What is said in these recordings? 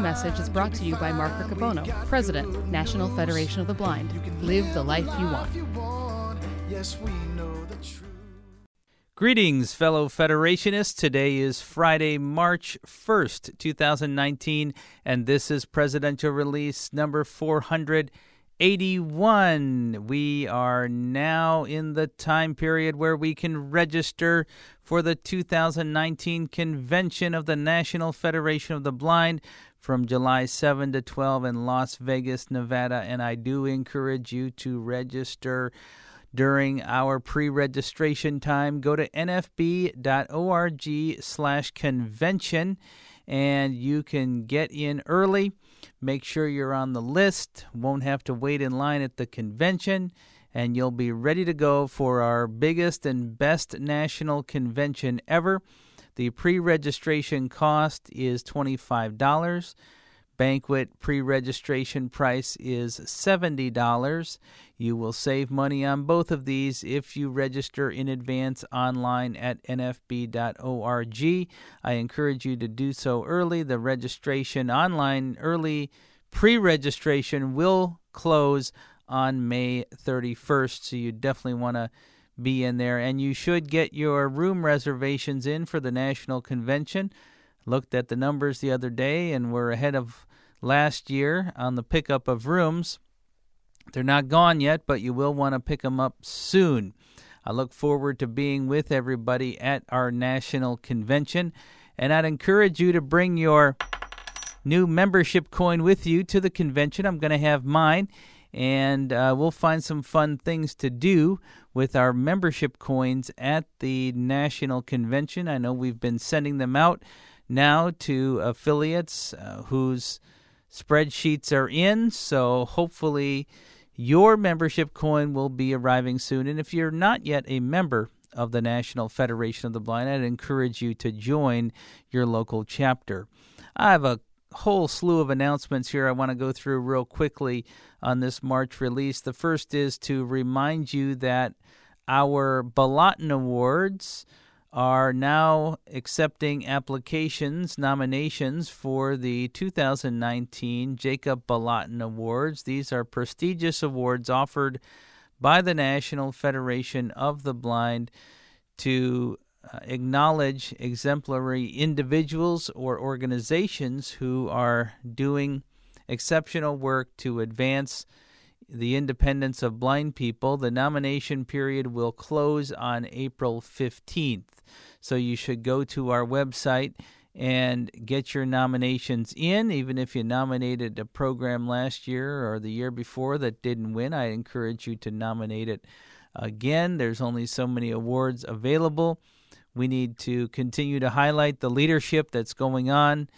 message is brought to you by Mark Riccobono, President, National Federation of the Blind. Live the life you want. Greetings, fellow Federationists. Today is Friday, March 1st, 2019, and this is Presidential Release number 481. We are now in the time period where we can register for the 2019 convention of the National Federation of the Blind from July 7 to 12 in Las Vegas, Nevada, and I do encourage you to register during our pre-registration time. Go to nfb.org slash convention and you can get in early. Make sure you're on the list. Won't have to wait in line at the convention and you'll be ready to go for our biggest and best national convention ever the pre-registration cost is $25 banquet pre-registration price is $70 you will save money on both of these if you register in advance online at nfb.org. I encourage you to do so early. The registration online early pre registration will close on May 31st, so you definitely want to be in there. And you should get your room reservations in for the National Convention. Looked at the numbers the other day, and we're ahead of last year on the pickup of rooms. They're not gone yet, but you will want to pick them up soon. I look forward to being with everybody at our national convention, and I'd encourage you to bring your new membership coin with you to the convention. I'm going to have mine, and uh, we'll find some fun things to do with our membership coins at the national convention. I know we've been sending them out now to affiliates uh, whose spreadsheets are in, so hopefully your membership coin will be arriving soon. And if you're not yet a member of the National Federation of the Blind, I'd encourage you to join your local chapter. I have a whole slew of announcements here I want to go through real quickly on this March release. The first is to remind you that our Bolotin Awards are now accepting applications, nominations for the 2019 Jacob Bolotin Awards. These are prestigious awards offered by the National Federation of the Blind to uh, acknowledge exemplary individuals or organizations who are doing exceptional work to advance the independence of blind people. The nomination period will close on April 15th. So you should go to our website and get your nominations in. Even if you nominated a program last year or the year before that didn't win, I encourage you to nominate it again. There's only so many awards available. We need to continue to highlight the leadership that's going on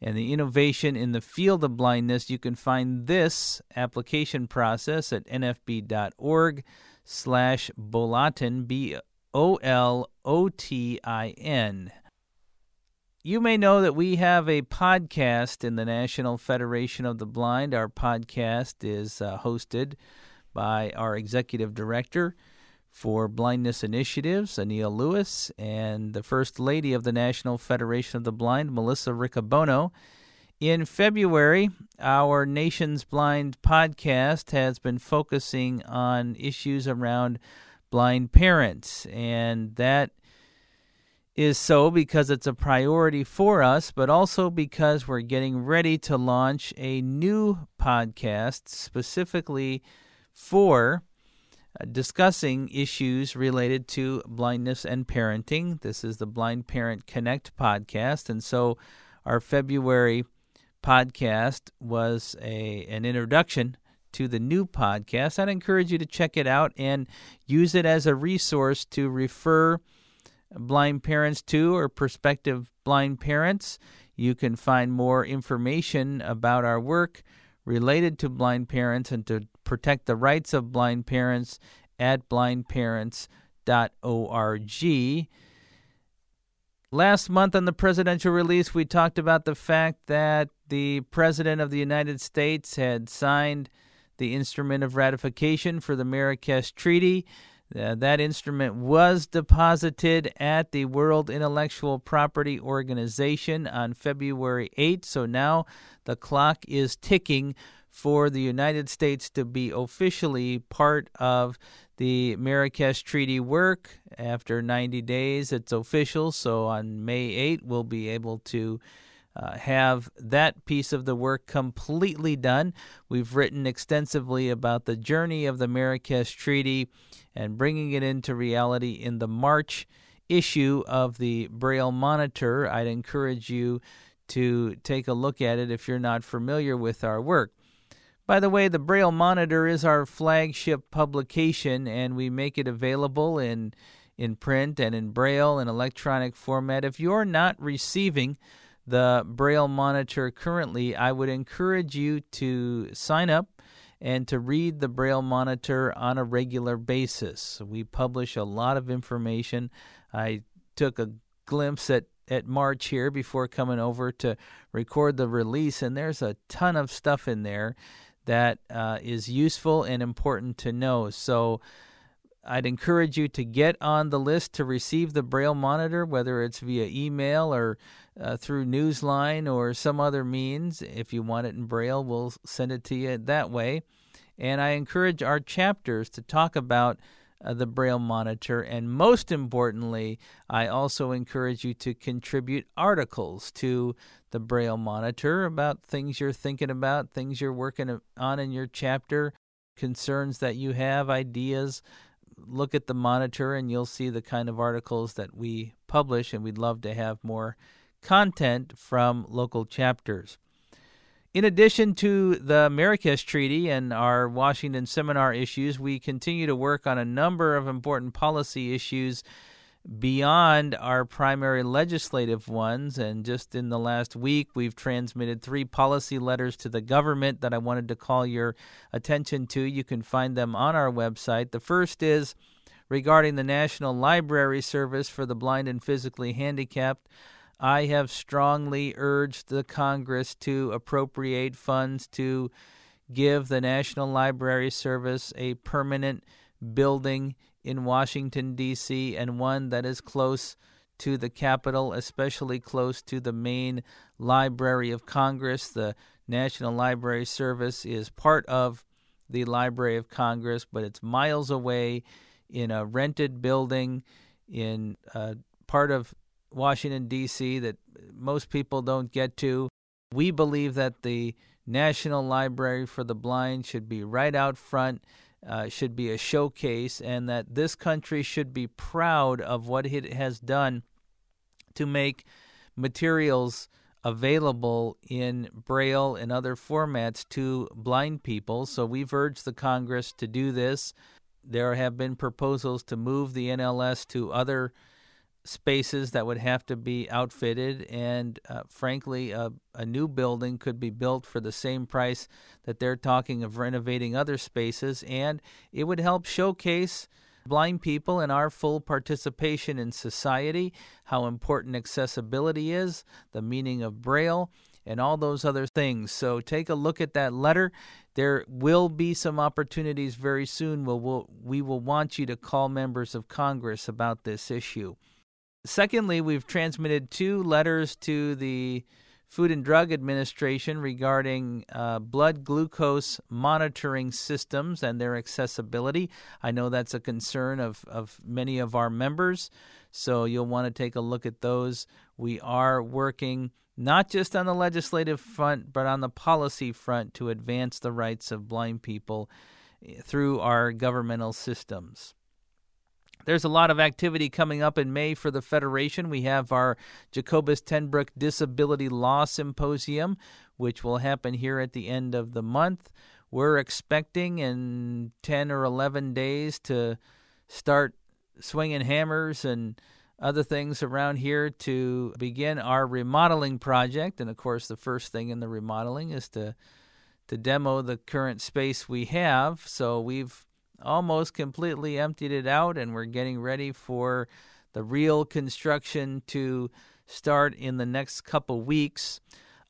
and the innovation in the field of blindness. You can find this application process at nfb.org slash Bolotin, B O L O T I N. You may know that we have a podcast in the National Federation of the Blind. Our podcast is uh, hosted by our executive director for blindness initiatives, Anil Lewis, and the First Lady of the National Federation of the Blind, Melissa Riccobono. In February, our Nation's Blind podcast has been focusing on issues around blind parents. And that is so because it's a priority for us, but also because we're getting ready to launch a new podcast specifically for discussing issues related to blindness and parenting. This is the Blind Parent Connect podcast. And so our February podcast was a an introduction to the new podcast. I'd encourage you to check it out and use it as a resource to refer blind parents to or prospective blind parents. You can find more information about our work related to blind parents and to protect the rights of blind parents at blindparents.org. Last month on the presidential release, we talked about the fact that the President of the United States had signed the instrument of ratification for the Marrakesh Treaty. Uh, that instrument was deposited at the World Intellectual Property Organization on February 8, so now the clock is ticking for the United States to be officially part of the Marrakesh Treaty work. After 90 days, it's official, so on May 8, we'll be able to uh, have that piece of the work completely done. We've written extensively about the journey of the Marrakesh Treaty and bringing it into reality in the March issue of the Braille Monitor. I'd encourage you to take a look at it if you're not familiar with our work. By the way, the Braille Monitor is our flagship publication, and we make it available in in print and in Braille and electronic format. If you're not receiving the Braille Monitor currently, I would encourage you to sign up and to read the Braille Monitor on a regular basis. We publish a lot of information. I took a glimpse at, at March here before coming over to record the release, and there's a ton of stuff in there that uh, is useful and important to know. So, I'd encourage you to get on the list to receive the Braille monitor, whether it's via email or uh, through Newsline or some other means. If you want it in Braille, we'll send it to you that way. And I encourage our chapters to talk about uh, the Braille monitor. And most importantly, I also encourage you to contribute articles to the Braille monitor about things you're thinking about, things you're working on in your chapter, concerns that you have, ideas look at the monitor and you'll see the kind of articles that we publish, and we'd love to have more content from local chapters. In addition to the Marrakesh Treaty and our Washington seminar issues, we continue to work on a number of important policy issues beyond our primary legislative ones. And just in the last week, we've transmitted three policy letters to the government that I wanted to call your attention to. You can find them on our website. The first is regarding the National Library Service for the Blind and Physically Handicapped. I have strongly urged the Congress to appropriate funds to give the National Library Service a permanent building in Washington, D.C., and one that is close to the Capitol, especially close to the main Library of Congress. The National Library Service is part of the Library of Congress, but it's miles away in a rented building in a part of Washington, D.C., that most people don't get to. We believe that the National Library for the Blind should be right out front uh, should be a showcase, and that this country should be proud of what it has done to make materials available in Braille and other formats to blind people. So we've urged the Congress to do this. There have been proposals to move the NLS to other spaces that would have to be outfitted, and uh, frankly, a, a new building could be built for the same price that they're talking of renovating other spaces, and it would help showcase blind people and our full participation in society, how important accessibility is, the meaning of Braille, and all those other things. So take a look at that letter. There will be some opportunities very soon. We'll, we will want you to call members of Congress about this issue. Secondly, we've transmitted two letters to the Food and Drug Administration regarding uh, blood glucose monitoring systems and their accessibility. I know that's a concern of, of many of our members, so you'll want to take a look at those. We are working not just on the legislative front, but on the policy front to advance the rights of blind people eh, through our governmental systems. There's a lot of activity coming up in May for the Federation. We have our Jacobus tenBroek Disability Law Symposium, which will happen here at the end of the month. We're expecting in 10 or 11 days to start swinging hammers and other things around here to begin our remodeling project. And of course, the first thing in the remodeling is to to demo the current space we have. So we've almost completely emptied it out, and we're getting ready for the real construction to start in the next couple weeks.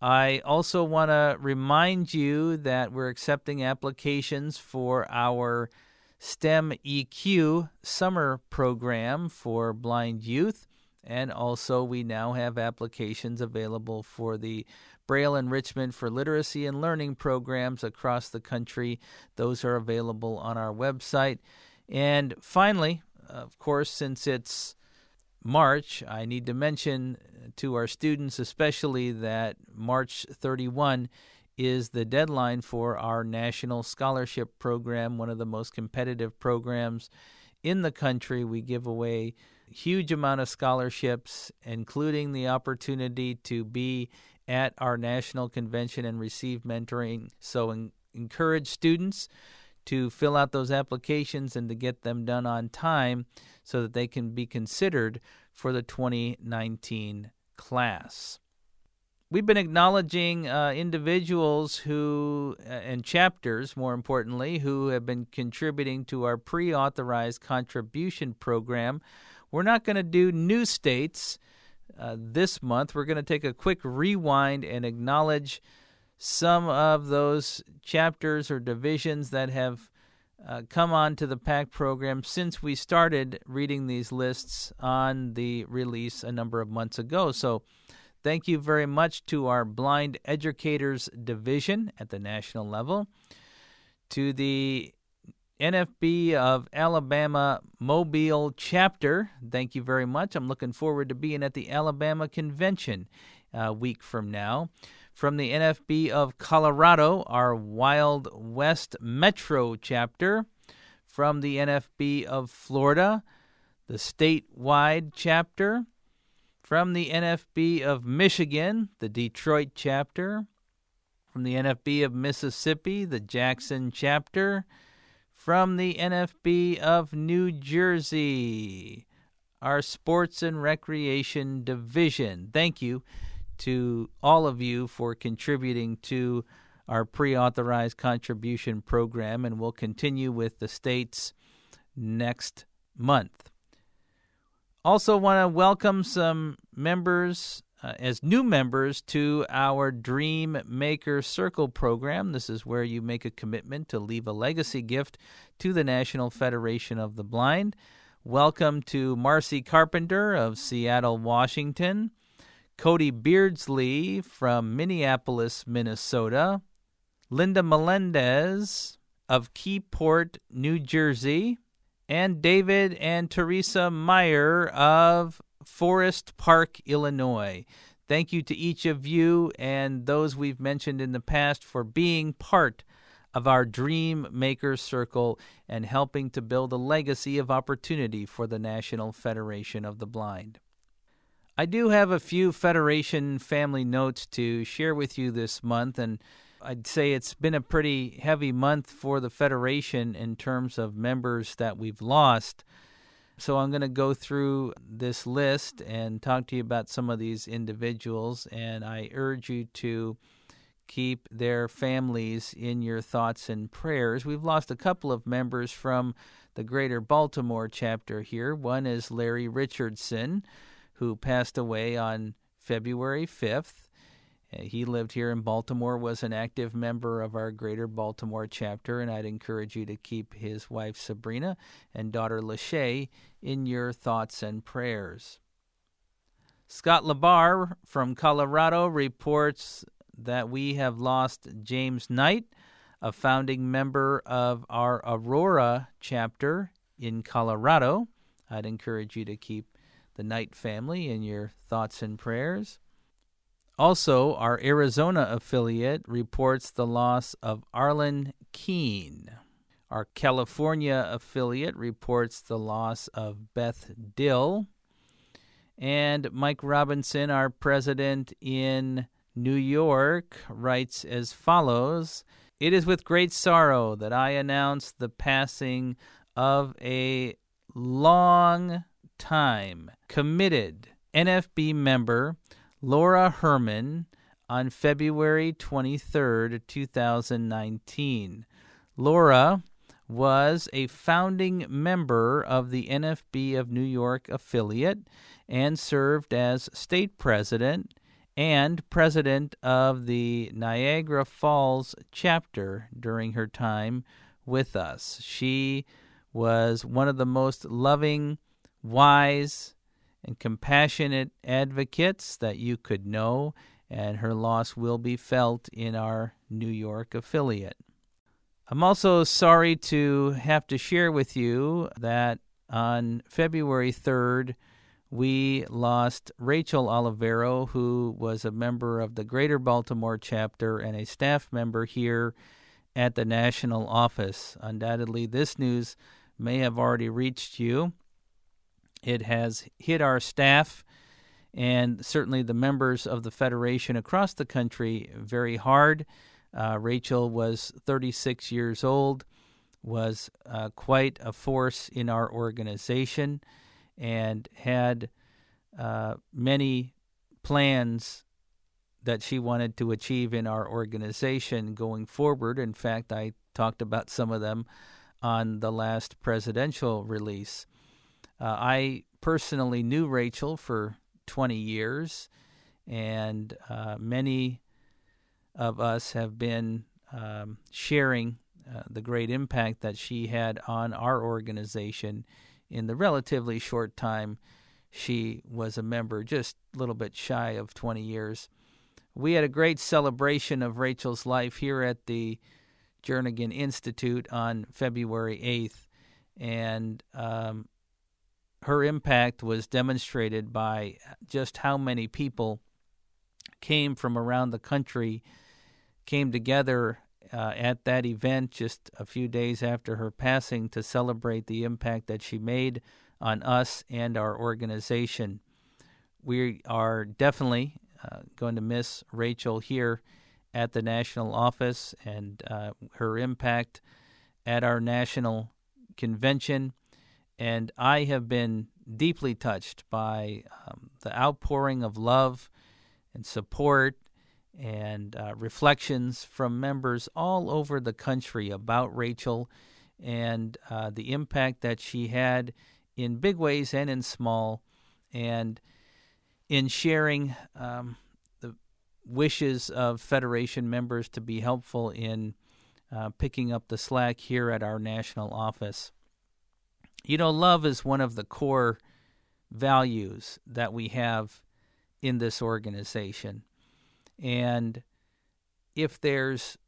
I also want to remind you that we're accepting applications for our STEM EQ summer program for blind youth. And also, we now have applications available for the Braille Enrichment for Literacy and Learning programs across the country. Those are available on our website. And finally, of course, since it's March, I need to mention to our students, especially, that March 31 is the deadline for our National Scholarship Program, one of the most competitive programs in the country. We give away huge amount of scholarships, including the opportunity to be at our national convention and receive mentoring. So, en- encourage students to fill out those applications and to get them done on time so that they can be considered for the 2019 class. We've been acknowledging uh, individuals who, uh, and chapters more importantly, who have been contributing to our pre authorized contribution program. We're not going to do new states uh, this month. We're going to take a quick rewind and acknowledge some of those chapters or divisions that have uh, come on to the PAC program since we started reading these lists on the release a number of months ago. So, thank you very much to our Blind Educators Division at the national level, to the NFB of Alabama Mobile chapter. Thank you very much. I'm looking forward to being at the Alabama Convention a week from now. From the NFB of Colorado, our Wild West Metro chapter, from the NFB of Florida, the statewide chapter, from the NFB of Michigan, the Detroit chapter, from the NFB of Mississippi, the Jackson chapter, from the NFB of New Jersey, our Sports and Recreation Division. Thank you to all of you for contributing to our pre authorized contribution program, and we'll continue with the states next month. Also, want to welcome some members uh, as new members to our Dream Maker Circle program. This is where you make a commitment to leave a legacy gift to the National Federation of the Blind. Welcome to Marcy Carpenter of Seattle, Washington. Cody Beardsley from Minneapolis, Minnesota, Linda Melendez of Keyport, New Jersey, and David and Teresa Meyer of Forest Park, Illinois. Thank you to each of you and those we've mentioned in the past for being part of our Dream Maker Circle and helping to build a legacy of opportunity for the National Federation of the Blind. I do have a few Federation family notes to share with you this month, and I'd say it's been a pretty heavy month for the Federation in terms of members that we've lost. So I'm going to go through this list and talk to you about some of these individuals, and I urge you to keep their families in your thoughts and prayers. We've lost a couple of members from the Greater Baltimore chapter here. One is Larry Richardson who passed away on February 5th. Uh, he lived here in Baltimore, was an active member of our Greater Baltimore chapter, and I'd encourage you to keep his wife Sabrina and daughter Lachey in your thoughts and prayers. Scott LaBarre from Colorado reports that we have lost James Knight, a founding member of our Aurora chapter in Colorado. I'd encourage you to keep the Knight family in your thoughts and prayers. Also, our Arizona affiliate reports the loss of Arlen Keene. Our California affiliate reports the loss of Beth Dill. And Mike Robinson, our president in New York, writes as follows It is with great sorrow that I announce the passing of a long time committed NFB member Laura Herman on February 23, 2019. Laura was a founding member of the NFB of New York affiliate and served as state president and president of the Niagara Falls chapter during her time with us. She was one of the most loving, wise, and compassionate advocates that you could know, and her loss will be felt in our New York affiliate. I'm also sorry to have to share with you that on February 3rd, we lost Rachel Olivero, who was a member of the Greater Baltimore chapter and a staff member here at the national office. Undoubtedly, this news may have already reached you. It has hit our staff and certainly the members of the Federation across the country very hard. Uh, Rachel was 36 years old, was uh, quite a force in our organization, and had uh, many plans that she wanted to achieve in our organization going forward. In fact, I talked about some of them on the last presidential release. Uh, I personally knew Rachel for 20 years, and uh, many of us have been um, sharing uh, the great impact that she had on our organization in the relatively short time she was a member, just a little bit shy of 20 years. We had a great celebration of Rachel's life here at the Jernigan Institute on February 8th, and um, her impact was demonstrated by just how many people came from around the country came together uh, at that event just a few days after her passing to celebrate the impact that she made on us and our organization. We are definitely uh, going to miss Rachel here at the national office and uh, her impact at our national convention. And I have been deeply touched by um, the outpouring of love and support and uh, reflections from members all over the country about Rachel and uh, the impact that she had in big ways and in small, and in sharing um, the wishes of Federation members to be helpful in uh, picking up the slack here at our national office. You know, love is one of the core values that we have in this organization. And if there's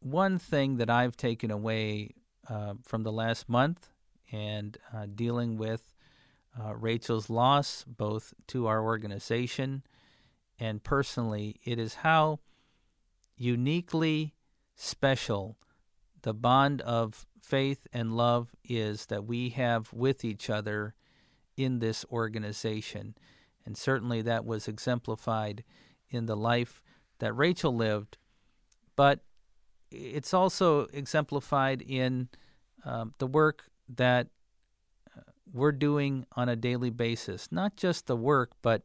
one thing that I've taken away uh, from the last month and uh, dealing with uh, Rachel's loss, both to our organization and personally, it is how uniquely special the bond of faith and love is that we have with each other in this organization. And certainly that was exemplified in the life that Rachel lived, but it's also exemplified in um, the work that uh, we're doing on a daily basis. Not just the work, but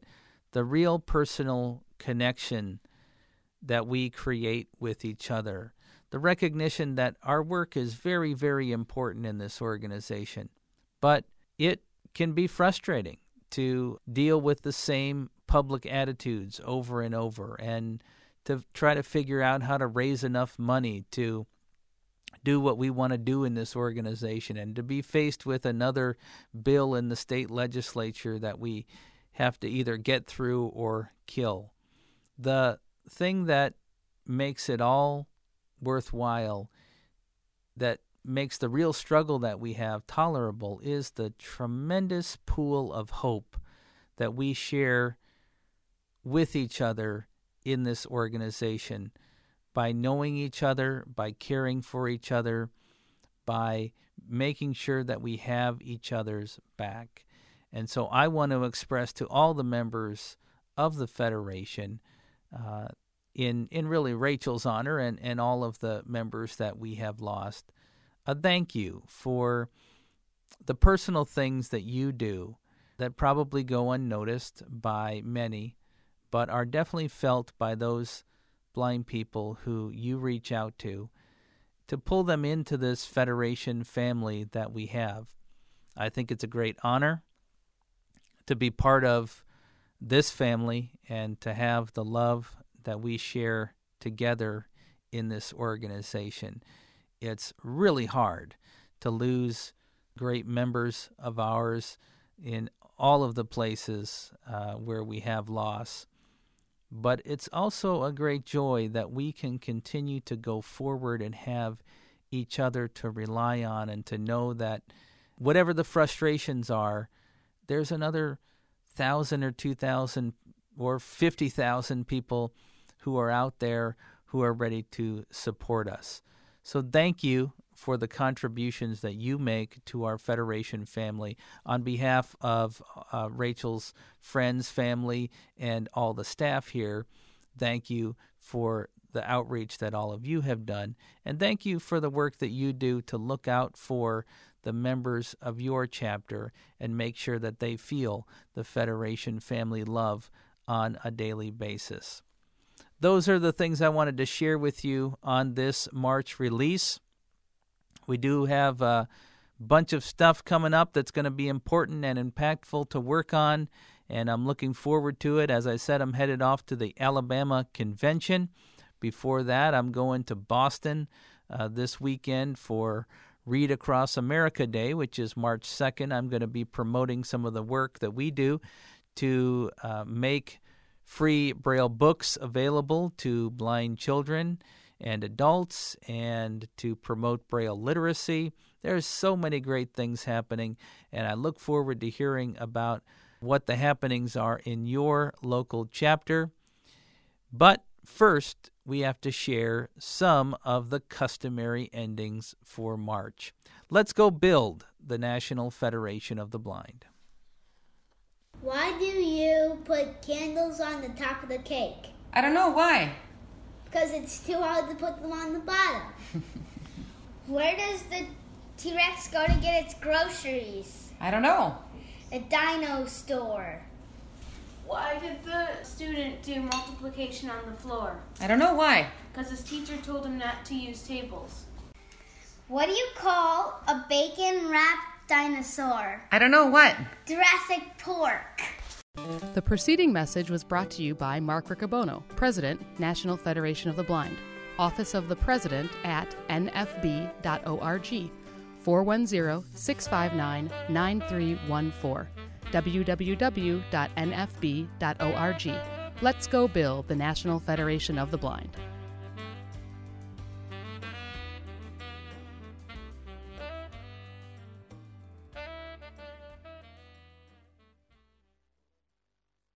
the real personal connection that we create with each other. The recognition that our work is very, very important in this organization, but it can be frustrating to deal with the same public attitudes over and over and to try to figure out how to raise enough money to do what we want to do in this organization and to be faced with another bill in the state legislature that we have to either get through or kill. The thing that makes it all worthwhile, that makes the real struggle that we have tolerable, is the tremendous pool of hope that we share with each other in this organization by knowing each other, by caring for each other, by making sure that we have each other's back. And so I want to express to all the members of the Federation, uh, in, in really Rachel's honor and, and all of the members that we have lost, a thank you for the personal things that you do that probably go unnoticed by many but are definitely felt by those blind people who you reach out to to pull them into this federation family that we have. I think it's a great honor to be part of this family and to have the love that we share together in this organization. It's really hard to lose great members of ours in all of the places uh, where we have loss. But it's also a great joy that we can continue to go forward and have each other to rely on and to know that whatever the frustrations are, there's another thousand or two thousand or 50,000 people who are out there who are ready to support us. So thank you for the contributions that you make to our Federation family. On behalf of uh, Rachel's friends, family, and all the staff here, thank you for the outreach that all of you have done. And thank you for the work that you do to look out for the members of your chapter and make sure that they feel the Federation family love on a daily basis. Those are the things I wanted to share with you on this March release. We do have a bunch of stuff coming up that's going to be important and impactful to work on, and I'm looking forward to it. As I said, I'm headed off to the Alabama Convention. Before that, I'm going to Boston uh, this weekend for Read Across America Day, which is March 2nd. I'm going to be promoting some of the work that we do to uh, make free Braille books available to blind children and adults and to promote Braille literacy. There's so many great things happening, and I look forward to hearing about what the happenings are in your local chapter. But first, we have to share some of the customary endings for March. Let's go build the National Federation of the Blind. Why do you put candles on the top of the cake? I don't know why. Because it's too hard to put them on the bottom. Where does the T Rex go to get its groceries? I don't know. A dino store. Why did the student do multiplication on the floor? I don't know why. Because his teacher told him not to use tables. What do you call a bacon wrapped dinosaur? I don't know what. Jurassic Pork. The preceding message was brought to you by Mark Riccobono, President, National Federation of the Blind, Office of the President at nfb.org, 410 659 9314, www.nfb.org. Let's go build the National Federation of the Blind.